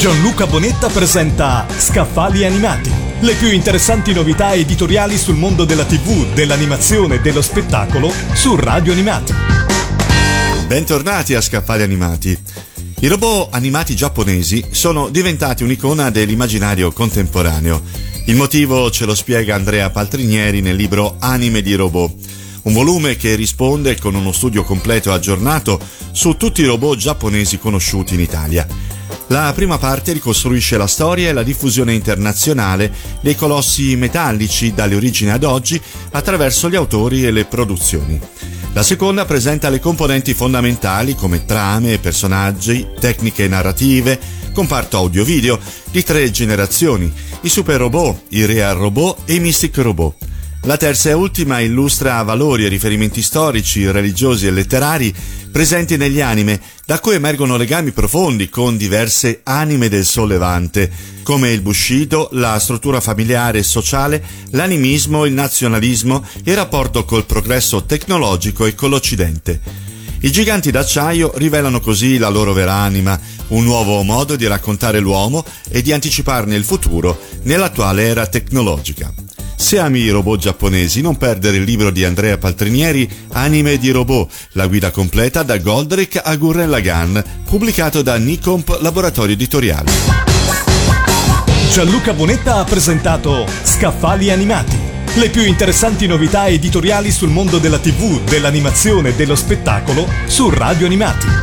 Gianluca Bonetta presenta Scaffali Animati, le più interessanti novità editoriali sul mondo della TV, dell'animazione e dello spettacolo su Radio Animati. Bentornati a Scaffali Animati. I robot animati giapponesi sono diventati un'icona dell'immaginario contemporaneo. Il motivo ce lo spiega Andrea Paltrinieri nel libro Anime di robot un volume che risponde con uno studio completo e aggiornato su tutti i robot giapponesi conosciuti in Italia. La prima parte ricostruisce la storia e la diffusione internazionale dei colossi metallici dalle origini ad oggi attraverso gli autori e le produzioni. La seconda presenta le componenti fondamentali come trame, personaggi, tecniche narrative, comparto audio-video di tre generazioni, i super robot, i real robot e i mystic robot. La terza e ultima illustra valori e riferimenti storici, religiosi e letterari presenti negli anime, da cui emergono legami profondi con diverse anime del sollevante, come il Bushido, la struttura familiare e sociale, l'animismo, il nazionalismo, il rapporto col progresso tecnologico e con l'Occidente. I giganti d'acciaio rivelano così la loro vera anima, un nuovo modo di raccontare l'uomo e di anticiparne il futuro nell'attuale era tecnologica. Se ami i robot giapponesi, non perdere il libro di Andrea Paltrinieri Anime di robot, la guida completa da Goldrick a Gurren Lagann, pubblicato da Nicomp Laboratorio Editoriale. Gianluca Bonetta ha presentato Scaffali Animati, le più interessanti novità editoriali sul mondo della TV, dell'animazione e dello spettacolo su Radio Animati.